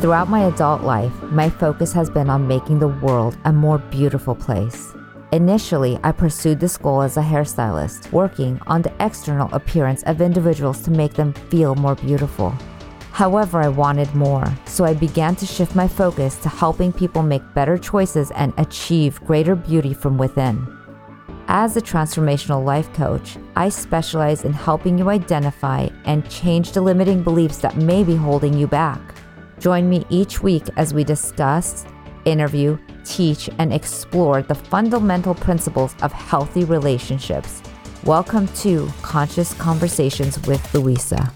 Throughout my adult life, my focus has been on making the world a more beautiful place. Initially, I pursued this goal as a hairstylist, working on the external appearance of individuals to make them feel more beautiful. However, I wanted more, so I began to shift my focus to helping people make better choices and achieve greater beauty from within. As a transformational life coach, I specialize in helping you identify and change the limiting beliefs that may be holding you back. Join me each week as we discuss, interview, teach, and explore the fundamental principles of healthy relationships. Welcome to Conscious Conversations with Louisa.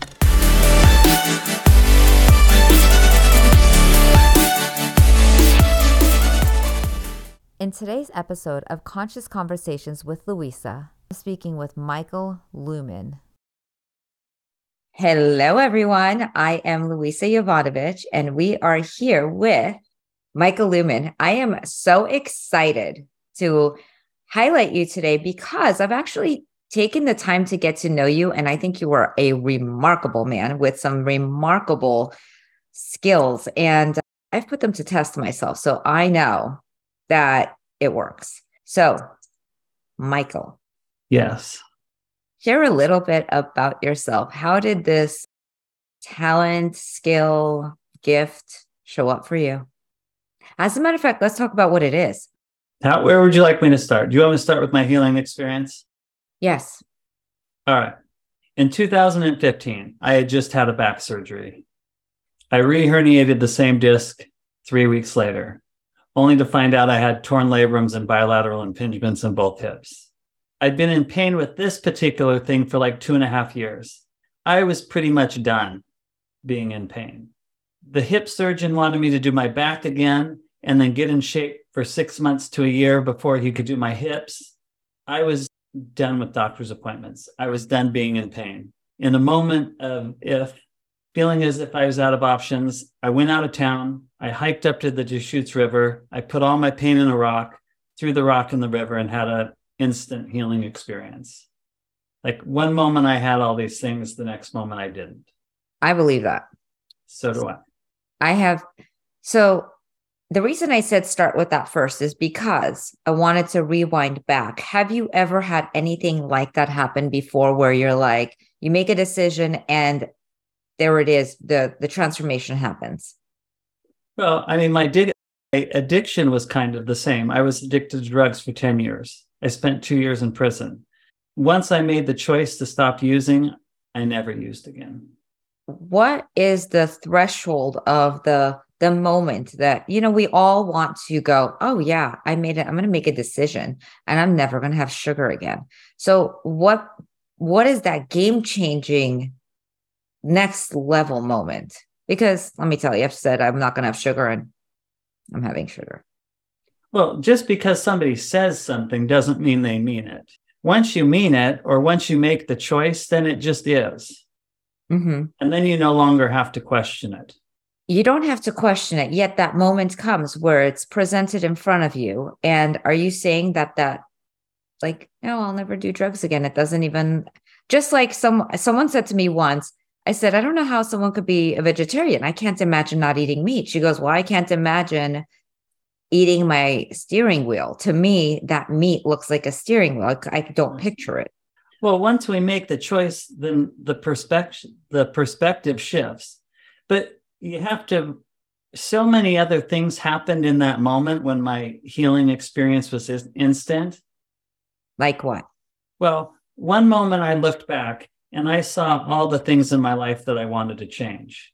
In today's episode of Conscious Conversations with Louisa, I'm speaking with Mikael Luman. Hello, everyone. I am Louisa Jovanovich, and we are here with Mikael Luman. I am so excited to highlight you today because I've actually taken the time to get to know you. And I think you are a remarkable man with some remarkable skills. And I've put them to test myself. So I know that it works. So, Mikael. Yes. Share a little bit about yourself. How did this talent, skill, gift show up for you? As a matter of fact, let's talk about what it is. How, where would you like me to start? Do you want me to start with my healing experience? Yes. All right. In 2015, I had just had a back surgery. I reherniated the same disc three weeks later, only to find out I had torn labrums and bilateral impingements in both hips. I'd been in pain with this particular thing for like two and a half years. I was pretty much done being in pain. The hip surgeon wanted me to do my back again and then get in shape for six months to a year before he could do my hips. I was done with doctor's appointments. I was done being in pain. In a moment of if, feeling as if I was out of options, I went out of town. I hiked up to the Deschutes River. I put all my pain in a rock, threw the rock in the river, and had an instant healing experience. Like one moment I had all these things, the next moment I didn't. I believe that. So do I. I have. So the reason I said start with that first is because I wanted to rewind back. Have you ever had anything like that happen before where you're like, you make a decision and there it is, the the transformation happens? Well, I mean, my, dig- my addiction was kind of the same. I was addicted to drugs for 10 years. I spent two years in prison. Once I made the choice to stop using, I never used again. What is the threshold of the the moment that you know we all want to go oh yeah i made it i'm going to make a decision and i'm never going to have sugar again so what what is that game changing next level moment because let me tell you i've said i'm not going to have sugar and i'm having sugar well just because somebody says something doesn't mean they mean it. Once you mean it or once you make the choice then it just is. Mm-hmm. and then you no longer have to question it. You don't have to question it yet that moment comes where it's presented in front of you. And are you saying that that like no i'll never do drugs again. It doesn't even just like some someone said to me once i said i don't know how someone could be a vegetarian. I can't imagine not eating meat. She goes well i can't imagine eating my steering wheel. To me that meat looks like a steering wheel. I don't picture it. Well once we make the choice then the perspective the perspective shifts. But you have to so many other things happened in that moment when my healing experience was instant. Like what? Well one moment i looked back and i saw all the things in my life that i wanted to change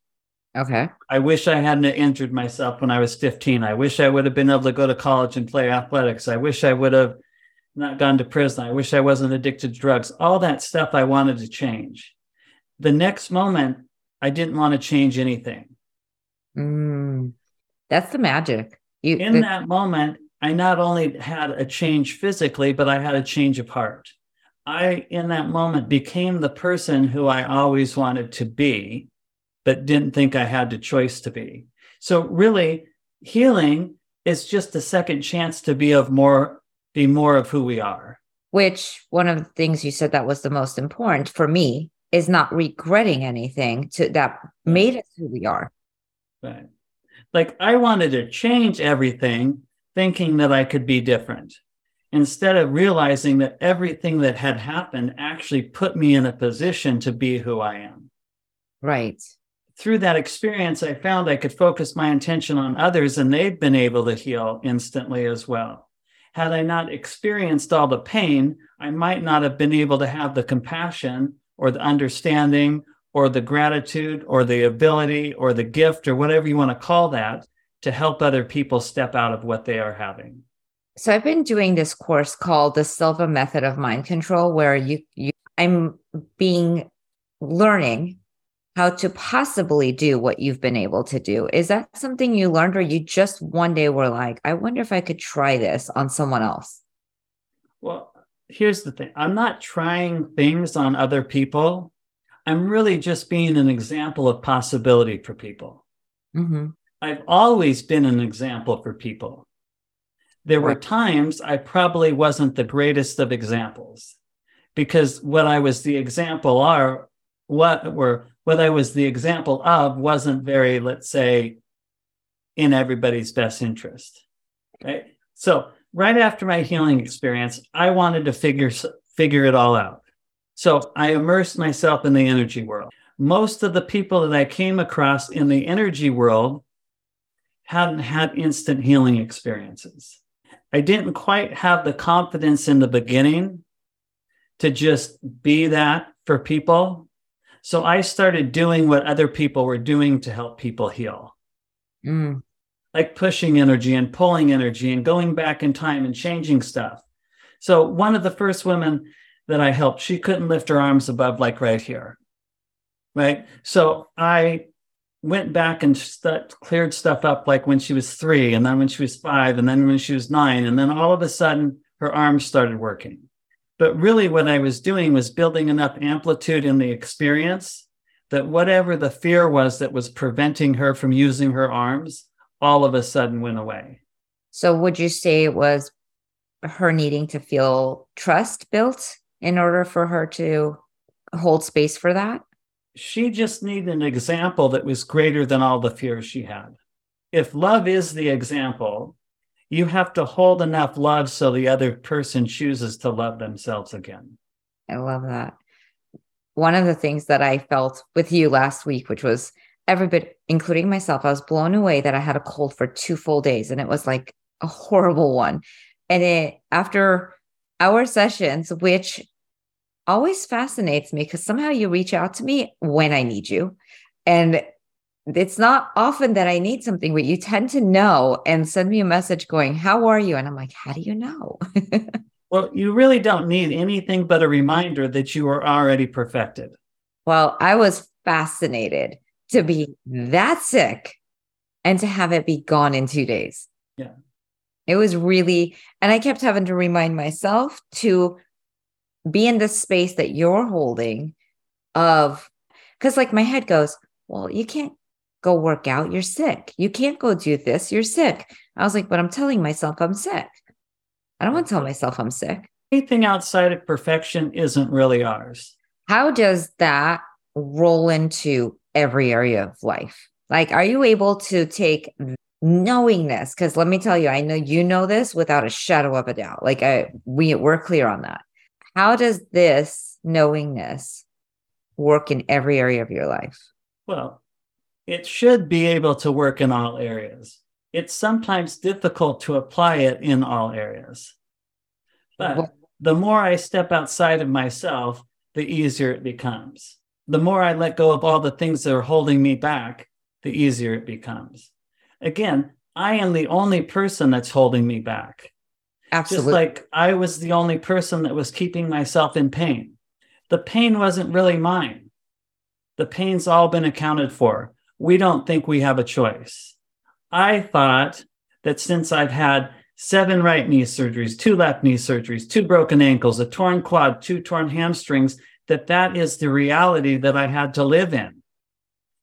okay. I wish i hadn't injured myself when i was 15 i wish i would have been able to go to college and play athletics. I wish i would have not gone to prison. I wish i wasn't addicted to drugs. All that stuff i wanted to change. The next moment i didn't want to change anything. Mm, that's the magic. You, in the- that moment, I not only had a change physically, but I had a change of heart. I, in that moment, became the person who I always wanted to be, but didn't think I had the choice to be. So, really, healing is just a second chance to be of more, be more of who we are. Which one of the things you said that was the most important for me is not regretting anything to that made us who we are. Right. Like I wanted to change everything, thinking that I could be different, instead of realizing that everything that had happened actually put me in a position to be who I am. Right. Through that experience, I found I could focus my intention on others and they've been able to heal instantly as well. Had I not experienced all the pain, I might not have been able to have the compassion or the understanding or the gratitude or the ability or the gift or whatever you want to call that to help other people step out of what they are having. So I've been doing this course called the Silva Method of Mind Control where you, you I'm being learning how to possibly do what you've been able to do. Is that something you learned or you just one day were like, I wonder if I could try this on someone else? Well, here's the thing. I'm not trying things on other people. I'm really just being an example of possibility for people. Mm-hmm. I've always been an example for people. There were times I probably wasn't the greatest of examples because what I was the example are what were what I was the example of wasn't very, let's say, in everybody's best interest. Right. So right after my healing experience, I wanted to figure figure it all out. So I immersed myself in the energy world. Most of the people that I came across in the energy world hadn't had instant healing experiences. I didn't quite have the confidence in the beginning to just be that for people. So I started doing what other people were doing to help people heal. Mm. Like pushing energy and pulling energy and going back in time and changing stuff. So one of the first women that I helped, she couldn't lift her arms above like right here. Right. So I went back and st- cleared stuff up like when she was three, and then when she was five, and then when she was nine, and then all of a sudden her arms started working. But really, what I was doing was building enough amplitude in the experience that whatever the fear was that was preventing her from using her arms, all of a sudden went away. So, would you say it was her needing to feel trust built in order for her to hold space for that? she just needed an example that was greater than all the fears she had. If love is the example, you have to hold enough love so the other person chooses to love themselves again. I love that. One of the things that I felt with you last week, which was every bit, including myself, I was blown away that I had a cold for two full days and it was like a horrible one. And it, after our sessions, which always fascinates me because somehow you reach out to me when I need you. And it's not often that I need something, but you tend to know and send me a message going, How are you? And I'm like, How do you know? well, you really don't need anything but a reminder that you are already perfected. Well, I was fascinated to be that sick and to have it be gone in two days. Yeah. It was really, and I kept having to remind myself to be in the space that you're holding of because like my head goes well you can't go work out you're sick. You can't go do this you're sick. I was like but i'm telling myself i'm sick. I don't want to tell myself i'm sick. Anything outside of perfection isn't really ours. How does that roll into every area of life? Like are you able to take knowing this? Because let me tell you i know you know this without a shadow of a doubt. Like i we we're clear on that. How does this knowingness work in every area of your life? Well, it should be able to work in all areas. It's sometimes difficult to apply it in all areas. But the more I step outside of myself, the easier it becomes. The more I let go of all the things that are holding me back, the easier it becomes. Again, I am the only person that's holding me back. Absolutely. Just like I was the only person that was keeping myself in pain. The pain wasn't really mine. The pain's all been accounted for. We don't think we have a choice. I thought that since I've had seven right knee surgeries, two left knee surgeries, two broken ankles, a torn quad, two torn hamstrings, that that is the reality that I had to live in.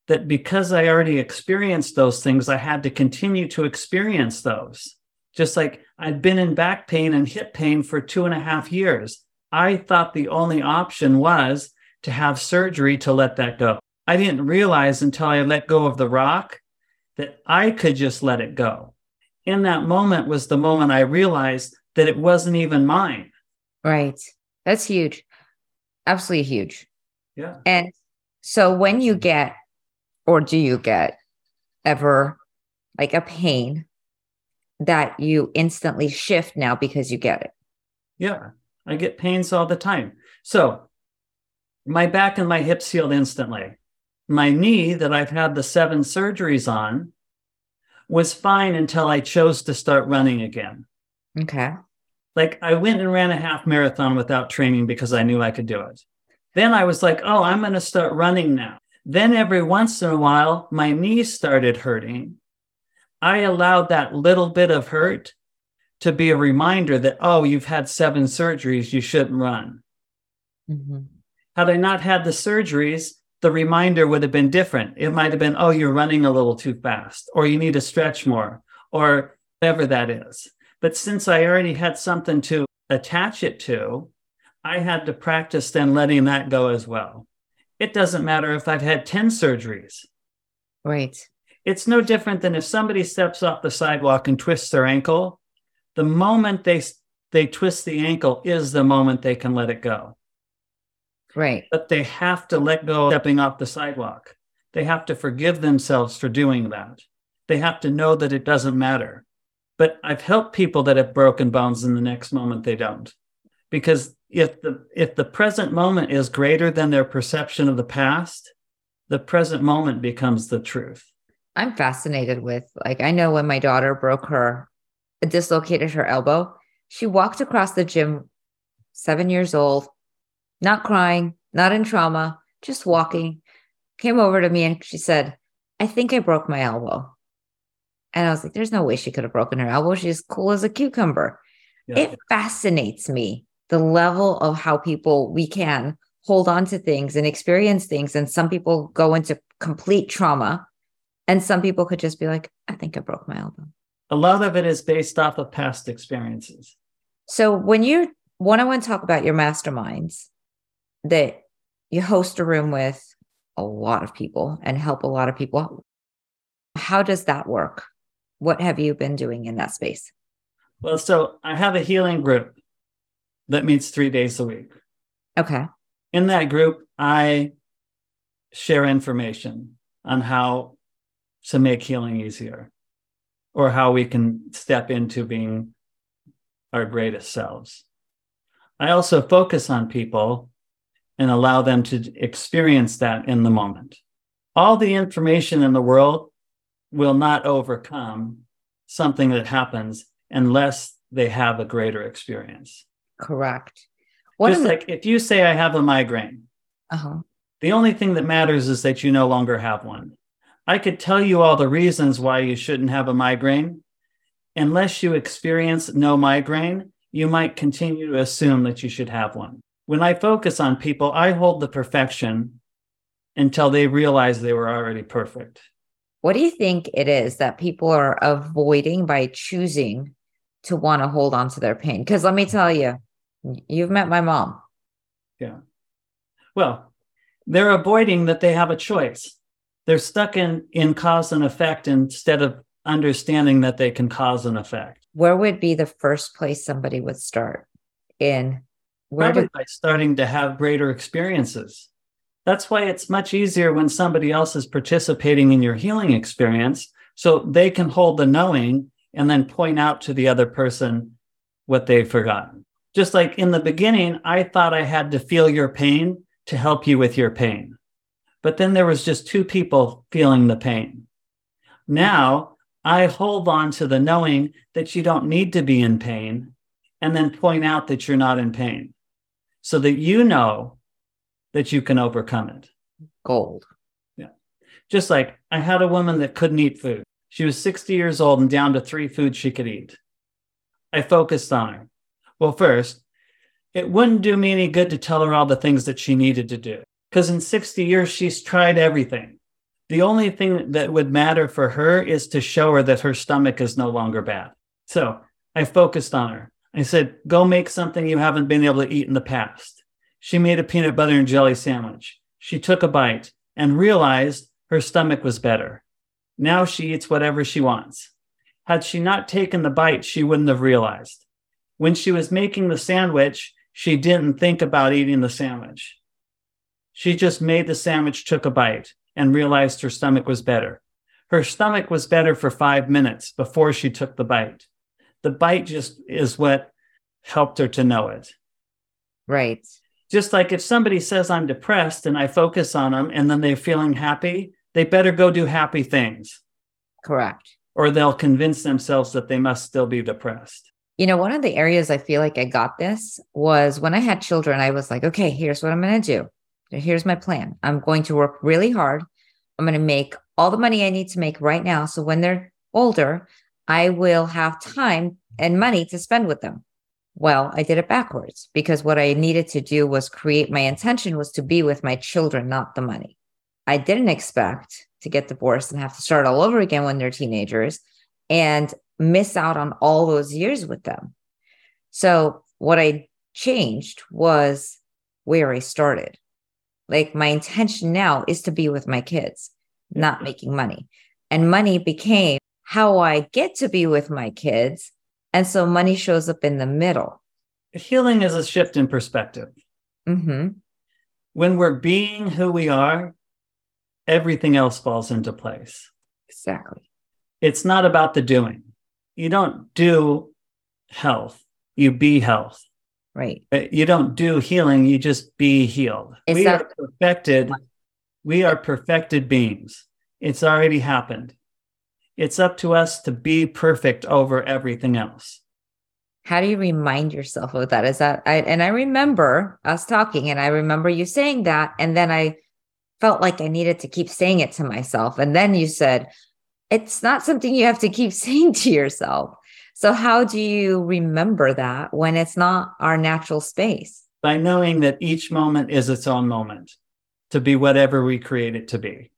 That because I already experienced those things, I had to continue to experience those. Just like I'd been in back pain and hip pain for two and a half years. I thought the only option was to have surgery to let that go. I didn't realize until I let go of the rock that I could just let it go. In that moment was the moment I realized that it wasn't even mine. Right. That's huge. Absolutely huge. Yeah. And so when you get, or do you get ever like a pain that you instantly shift now because you get it? Yeah. I get pains all the time. So my back and my hips healed instantly. My knee, that I've had the seven surgeries on, was fine until I chose to start running again. Okay. Like I went and ran a half marathon without training because I knew I could do it. Then I was like, oh, I'm going to start running now. Then every once in a while, my knee started hurting. I allowed that little bit of hurt to be a reminder that, oh, you've had seven surgeries, you shouldn't run. Mm-hmm. Had I not had the surgeries, the reminder would have been different. It might have been, oh, you're running a little too fast, or you need to stretch more, or whatever that is. But since I already had something to attach it to, I had to practice then letting that go as well. It doesn't matter if I've had 10 surgeries. Right. It's no different than if somebody steps off the sidewalk and twists their ankle. The moment they they twist the ankle is the moment they can let it go. Right. But they have to let go of stepping off the sidewalk. They have to forgive themselves for doing that. They have to know that it doesn't matter. But I've helped people that have broken bones in the next moment they don't. Because if the if the present moment is greater than their perception of the past, the present moment becomes the truth. I'm fascinated with like I know when my daughter broke her dislocated her elbow, she walked across the gym 7 years old not crying, not in trauma, just walking, came over to me and she said, I think I broke my elbow. And I was like, there's no way she could have broken her elbow. She's cool as a cucumber. Yeah. It fascinates me the level of how people we can hold on to things and experience things. And some people go into complete trauma, and some people could just be like, I think I broke my elbow. A lot of it is based off of past experiences. So when you want to want to talk about your masterminds, that you host a room with a lot of people and help a lot of people. How does that work? What have you been doing in that space? Well, so I have a healing group that meets three days a week. Okay. In that group, I share information on how to make healing easier or how we can step into being our greatest selves. I also focus on people and allow them to experience that in the moment. All the information in the world will not overcome something that happens unless they have a greater experience. Correct. What Just like if you say, I have a migraine, uh-huh. the only thing that matters is that you no longer have one. I could tell you all the reasons why you shouldn't have a migraine. Unless you experience no migraine, you might continue to assume that you should have one when I focus on people, I hold the perfection until they realize they were already perfect. What do you think it is that people are avoiding by choosing to want to hold on to their pain? Because let me tell you, you've met my mom. Yeah. Well, they're avoiding that they have a choice. They're stuck in in cause and effect instead of understanding that they can cause an effect. Where would be the first place somebody would start in where Probably did- by starting to have greater experiences. That's why it's much easier when somebody else is participating in your healing experience so they can hold the knowing and then point out to the other person what they've forgotten. Just like in the beginning, I thought I had to feel your pain to help you with your pain. But then there was just two people feeling the pain. Now I hold on to the knowing that you don't need to be in pain and then point out that you're not in pain so that you know that you can overcome it. Gold. Yeah. Just like I had a woman that couldn't eat food. She was 60 years old and down to three foods she could eat. I focused on her. Well, first, it wouldn't do me any good to tell her all the things that she needed to do because in 60 years, she's tried everything. The only thing that would matter for her is to show her that her stomach is no longer bad. So I focused on her. I said, go make something you haven't been able to eat in the past. She made a peanut butter and jelly sandwich. She took a bite and realized her stomach was better. Now she eats whatever she wants. Had she not taken the bite, she wouldn't have realized. When she was making the sandwich, she didn't think about eating the sandwich. She just made the sandwich, took a bite, and realized her stomach was better. Her stomach was better for five minutes before she took the bite. The bite just is what helped her to know it. Right. Just like if somebody says I'm depressed and I focus on them and then they're feeling happy, they better go do happy things. Correct. Or they'll convince themselves that they must still be depressed. You know, one of the areas I feel like I got this was when I had children, I was like, okay, here's what I'm going to do. Here's my plan. I'm going to work really hard. I'm going to make all the money I need to make right now. So when they're older, I will have time and money to spend with them. Well, I did it backwards because what I needed to do was create my intention was to be with my children, not the money. I didn't expect to get divorced and have to start all over again when they're teenagers and miss out on all those years with them. So, what I changed was where I started. Like, my intention now is to be with my kids, not making money. And money became how I get to be with my kids. And so money shows up in the middle. Healing is a shift in perspective. Mm-hmm. When we're being who we are, everything else falls into place. Exactly. It's not about the doing. You don't do health, you be health. Right. You don't do healing, you just be healed. Is we are perfected. We are perfected beings. It's already happened. It's up to us to be perfect over everything else. How do you remind yourself of that? Is that I and I remember us talking and I remember you saying that and then I felt like I needed to keep saying it to myself and then you said it's not something you have to keep saying to yourself. So how do you remember that when it's not our natural space? By knowing that each moment is its own moment to be whatever we create it to be,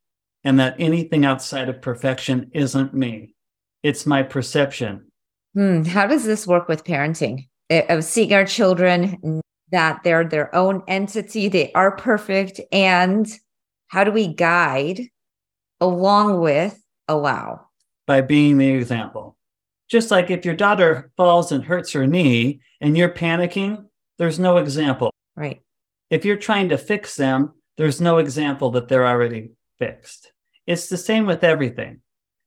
and that anything outside of perfection isn't me. It's my perception. Hmm. How does this work with parenting? Of seeing our children that they're their own entity, they are perfect, and how do we guide along with allow? by being the example. Just like if your daughter falls and hurts her knee and you're panicking, there's no example. Right. If you're trying to fix them, there's no example that they're already fixed. It's the same with everything.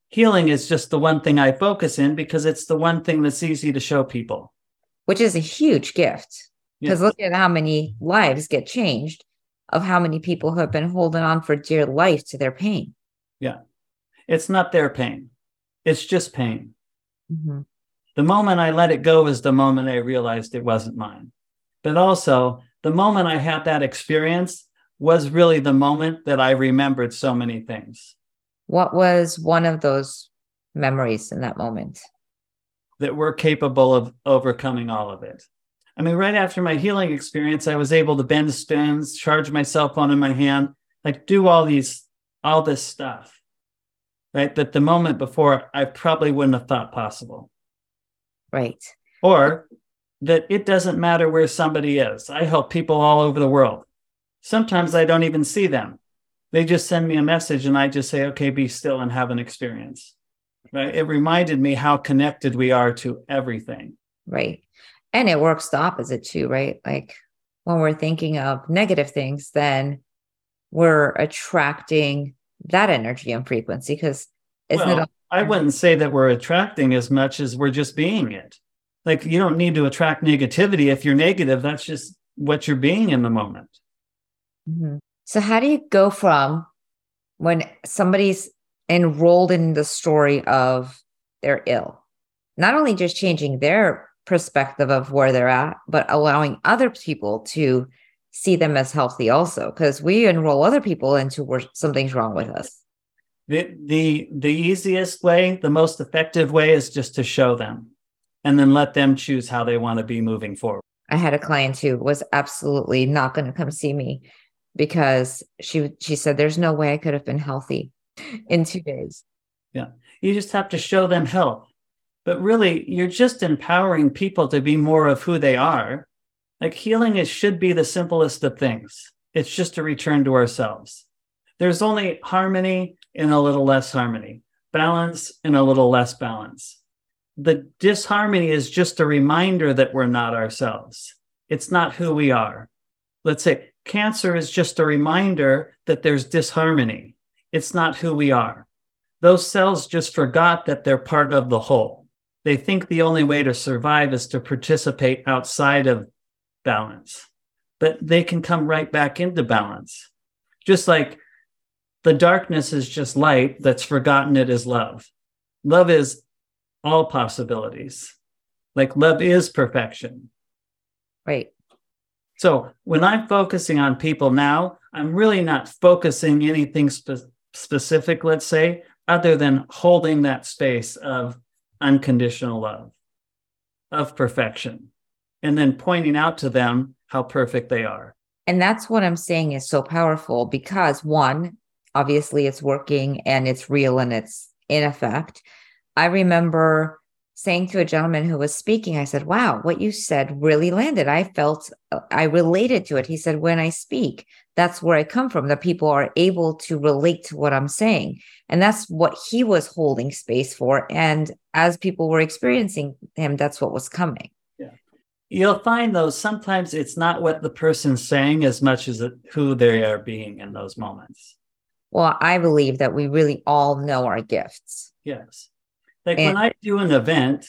Healing is just the one thing I focus in because it's the one thing that's easy to show people. Which is a huge gift. Because Yeah. look at how many lives get changed of how many people who have been holding on for dear life to their pain. Yeah. It's not their pain, it's just pain. Mhm. The moment I let it go is the moment I realized it wasn't mine. But also, the moment I had that experience was really the moment that I remembered so many things What was one of those memories in that moment? that were capable of overcoming all of it. I mean, right after my healing experience, I was able to bend stones, charge my cell phone in my hand, like do all these, all this stuff, right? That the moment before I probably wouldn't have thought possible. Right. or that it doesn't matter where somebody is. I help people all over the world. Sometimes I don't even see them. They just send me a message and I just say, okay, be still and have an experience. Right. It reminded me how connected we are to everything. Right. And it works the opposite too, right? Like when we're thinking of negative things, then we're attracting that energy and frequency because isn't Well, it? all- I wouldn't say that we're attracting as much as we're just being it. Like you don't need to attract negativity. If you're negative, that's just what you're being in the moment. Mhm. So, how do you go from when somebody's enrolled in the story of they're ill, not only just changing their perspective of where they're at, but allowing other people to see them as healthy also? Because we enroll other people into where something's wrong with us. The, the the easiest way, the most effective way is just to show them and then let them choose how they want to be moving forward. I had a client who was absolutely not going to come see me because she she said there's no way I could have been healthy in two days. Yeah. You just have to show them help. But really, you're just empowering people to be more of who they are. Like healing is should be the simplest of things. It's just a return to ourselves. There's only harmony and a little less harmony. balance and a little less balance. The disharmony is just a reminder that we're not ourselves. It's not who we are. Let's say cancer is just a reminder that there's disharmony. It's not who we are. Those cells just forgot that they're part of the whole. They think the only way to survive is to participate outside of balance, but they can come right back into balance. Just like the darkness is just light that's forgotten it is love. Love is all possibilities. Like love is perfection. Right. So when I'm focusing on people now, I'm really not focusing anything spe- specific, let's say, other than holding that space of unconditional love, of perfection, and then pointing out to them how perfect they are. And that's what I'm saying is so powerful because one, obviously it's working and it's real and it's in effect. I remember saying to a gentleman who was speaking, I said, Wow, what you said really landed. I felt I related to it. He said, When I speak, that's where I come from, that people are able to relate to what I'm saying. And that's what he was holding space for. And as people were experiencing him, that's what was coming. Yeah. You'll find though, sometimes it's not what the person's saying as much as who they are being in those moments. Well, I believe that we really all know our gifts. Yes. Like and, when I do an event,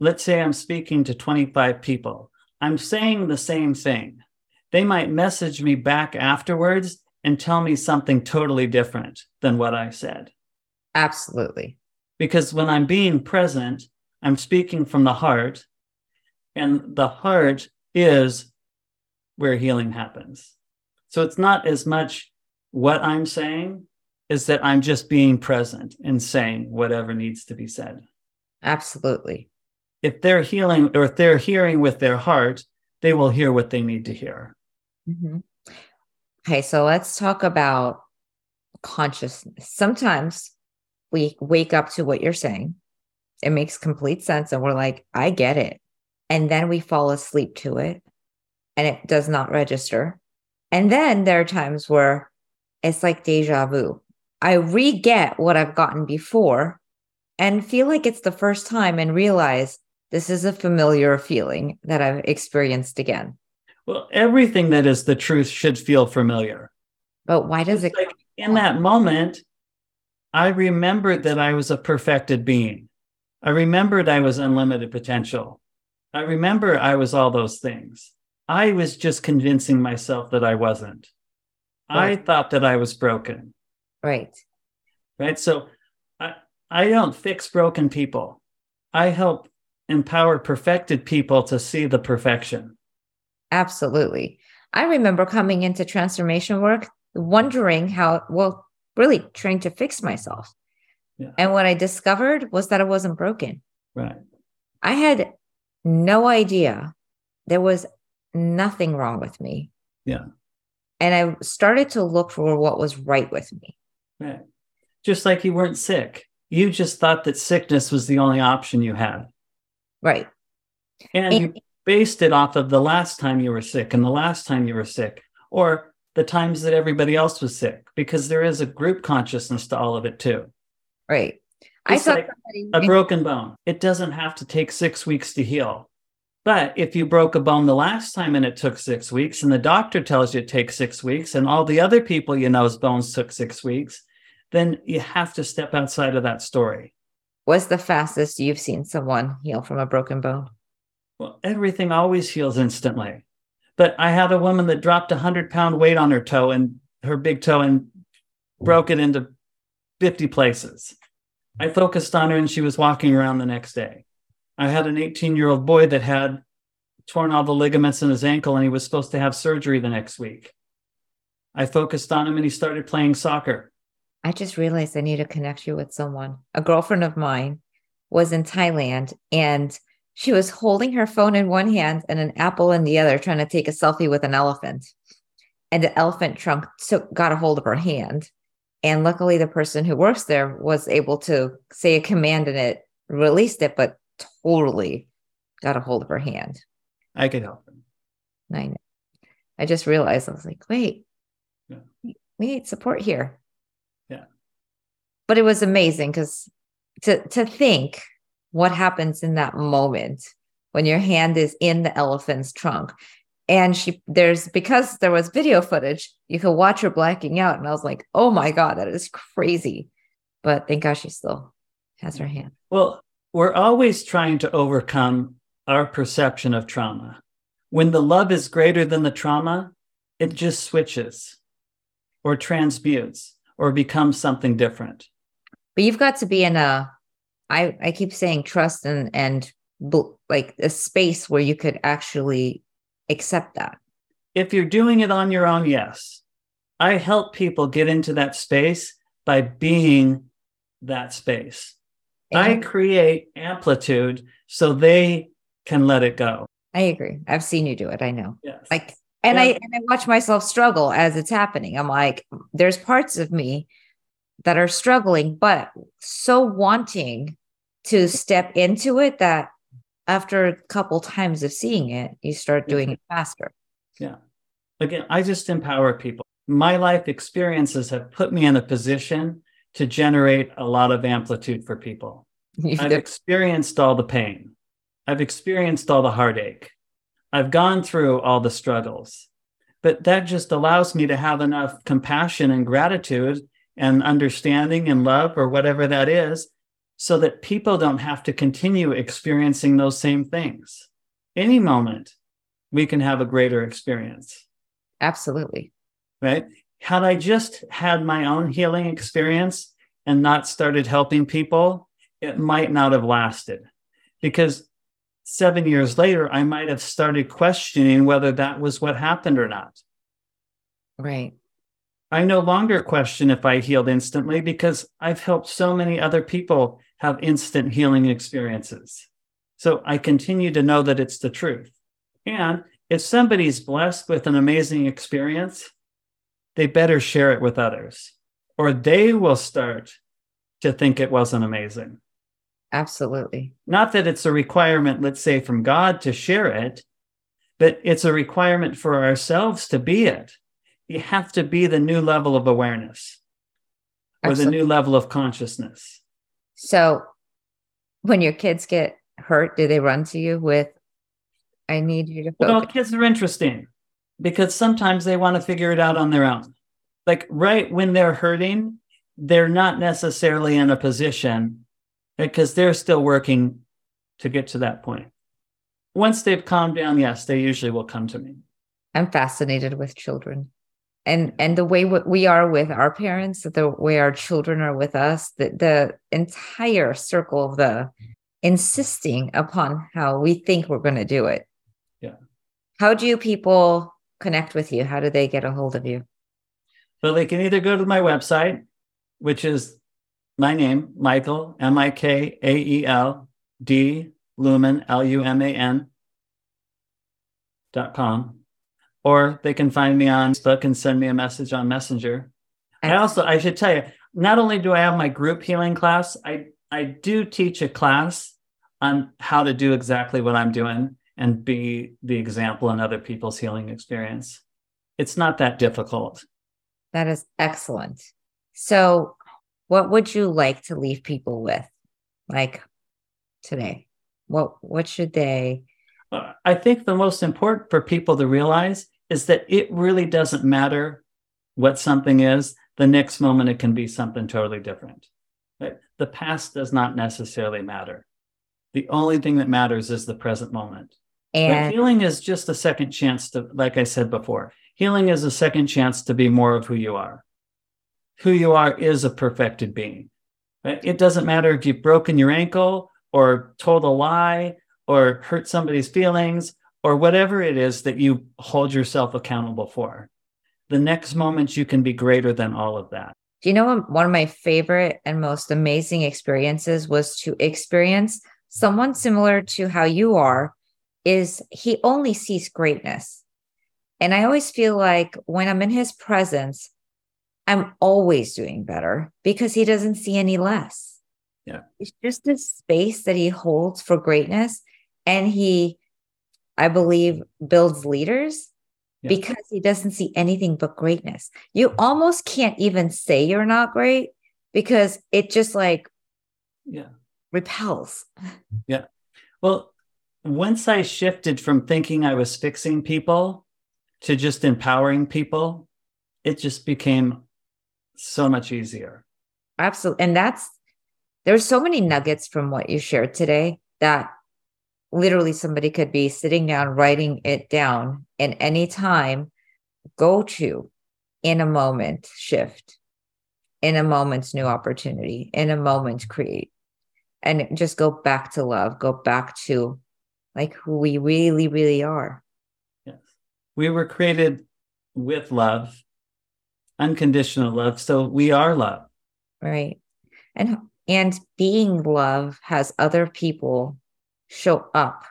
let's say I'm speaking to 25 people, I'm saying the same thing. They might message me back afterwards and tell me something totally different than what I said. Absolutely. Because when I'm being present, I'm speaking from the heart, and the heart is where healing happens. So it's not as much what I'm saying is that I'm just being present and saying whatever needs to be said. Absolutely. If they're healing or if they're hearing with their heart, they will hear what they need to hear. Mm-hmm. Okay, so let's talk about consciousness. Sometimes we wake up to what you're saying, it makes complete sense, and we're like, I get it. And then we fall asleep to it and it does not register. And then there are times where it's like deja vu. I re get what I've gotten before and feel like it's the first time and realize this is a familiar feeling that I've experienced again. Well, everything that is the truth should feel familiar. But why does it's it? Like in that moment, I remembered that I was a perfected being. I remembered I was unlimited potential. I remember I was all those things. I was just convincing myself that I wasn't. Right. I thought that I was broken. Right. Right. So I, I don't fix broken people. I help empower perfected people to see the perfection. Absolutely. I remember coming into transformation work, wondering how, well, really trying to fix myself. Yeah. And what I discovered was that I wasn't broken. Right. I had no idea there was nothing wrong with me. Yeah. And I started to look for what was right with me. Right. Just like you weren't sick. You just thought that sickness was the only option you had. Right. And, and you based it off of the last time you were sick and the last time you were sick, or the times that everybody else was sick, because there is a group consciousness to all of it too. Right. It's I like a broken bone. It doesn't have to take six weeks to heal. But if you broke a bone the last time and it took six weeks, and the doctor tells you it takes six weeks, and all the other people you know's bones took six weeks, then you have to step outside of that story. What's the fastest you've seen someone heal from a broken bone? Well, everything always heals instantly. But I had a woman that dropped a hundred pound weight on her toe and her big toe and broke it into 50 places. I focused on her and she was walking around the next day. I had an 18 year old boy that had torn all the ligaments in his ankle and he was supposed to have surgery the next week. I focused on him and he started playing soccer. I just realized I need to connect you with someone. A girlfriend of mine was in Thailand and she was holding her phone in one hand and an apple in the other, trying to take a selfie with an elephant. And the elephant trunk took, got a hold of her hand. And luckily, the person who works there was able to say a command and it released it, but totally got a hold of her hand. I could help him. I know. I just realized I was like, wait, yeah. we need support here. But it was amazing because to to think what happens in that moment when your hand is in the elephant's trunk. And she there's because there was video footage you could watch her blacking out and i was like oh my god that is crazy. But thank god she still has her hand. Well we're always trying to overcome our perception of trauma. When the love is greater than the trauma it just switches or transmutes or becomes something different but you've got to be in a i i keep saying trust and and like a space where you could actually accept that. If you're doing it on your own, yes. I help people get into that space by being that space. I create amplitude so they can let it go. I agree. I've seen you do it. I know. Yes. Like and yeah. I and I watch myself struggle as it's happening. I'm like, there's parts of me that are struggling, but so wanting to step into it that after a couple times of seeing it, you start doing mm-hmm. it faster. Yeah. Again, I just empower people. My life experiences have put me in a position to generate a lot of amplitude for people. I've experienced all the pain. I've experienced all the heartache. I've gone through all the struggles. But that just allows me to have enough compassion and gratitude and understanding and love or whatever that is so that people don't have to continue experiencing those same things. Any moment, we can have a greater experience. Absolutely. Right? Had I just had my own healing experience and not started helping people, it might not have lasted because seven years later, I might have started questioning whether that was what happened or not. Right. I no longer question if I healed instantly because I've helped so many other people have instant healing experiences. So I continue to know that it's the truth. And if somebody's blessed with an amazing experience, they better share it with others, or they will start to think it wasn't amazing. Absolutely. Not that it's a requirement, let's say, from God to share it, but it's a requirement for ourselves to be it. You have to be the new level of awareness or Absolutely. the new level of consciousness. So when your kids get hurt, do they run to you with, I need you to focus? Well, kids are interesting because sometimes they want to figure it out on their own. Like right when they're hurting, they're not necessarily in a position because they're still working to get to that point. Once they've calmed down, yes, they usually will come to me. I'm fascinated with children and and the way we are with our parents the way our children are with us the, the entire circle of the insisting upon how we think we're going to do it. Yeah. How do people connect with you? How do they get a hold of you? Well they can either go to my website which is my name mikael m-i-k-a-e-l d luman l-u-m-a-n dot com or they can find me on Facebook and send me a message on Messenger. I also, I should tell you, not only do I have my group healing class, I, I do teach a class on how to do exactly what I'm doing and be the example in other people's healing experience. It's not that difficult. That is excellent. So, what would you like to leave people with, like today? What what should they? Uh, I think the most important for people to realize is that it really doesn't matter what something is. The next moment, it can be something totally different. Right? The past does not necessarily matter. The only thing that matters is the present moment. And but healing is just a second chance to, like I said before, healing is a second chance to be more of who you are. Who you are is a perfected being. Right? It doesn't matter if you've broken your ankle or told a lie or hurt somebody's feelings or whatever it is that you hold yourself accountable for. The next moment, you can be greater than all of that. Do you know one of my favorite and most amazing experiences was to experience someone similar to how you are? Is he only sees greatness. And I always feel like when I'm in his presence, I'm always doing better because he doesn't see any less. Yeah. It's just this space that he holds for greatness. And he I believe, builds leaders yeah. because he doesn't see anything but greatness. You almost can't even say you're not great because it just like Yeah. repels. Yeah. Well, once I shifted from thinking I was fixing people to just empowering people, it just became so much easier. Absolutely. And that's there's so many nuggets from what you shared today that literally somebody could be sitting down writing it down and any time go to in a moment shift. In a moment new opportunity. In a moment create. And just go back to love. Go back to like who we really really are. Yes. We were created with love, unconditional love. So we are love. right. And and being love has other people show up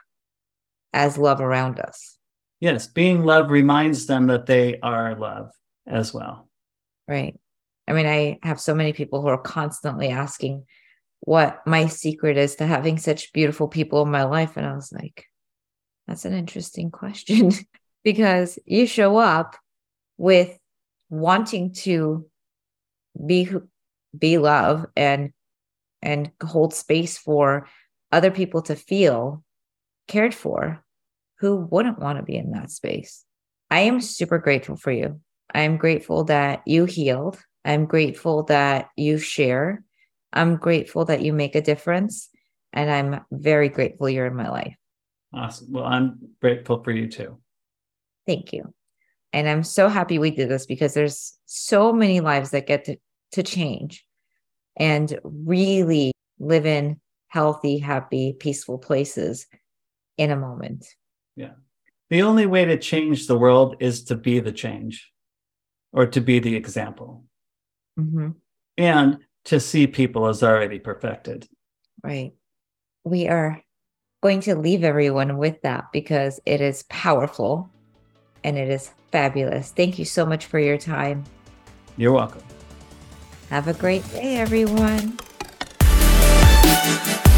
as love around us Yes. Being love reminds them that they are love as well. right i mean i have so many people who are constantly asking what my secret is to having such beautiful people in my life and i was like that's an interesting question because you show up with wanting to be who- be love and and hold space for other people to feel cared for who wouldn't want to be in that space i am super grateful for you i'm grateful that you healed i'm grateful that you share i'm grateful that you make a difference and i'm very grateful you're in my life Awesome. Well, I'm grateful for you too. Thank you. And I'm so happy we did this because there's so many lives that get to, to change and really live in healthy, happy, peaceful places in a moment. Yeah. The only way to change the world is to be the change or to be the example Mhm. and to see people as already perfected. Right. We are going to leave everyone with that because it is powerful and it is fabulous. Thank you so much for your time. You're welcome. Have a great day, everyone. Thank you.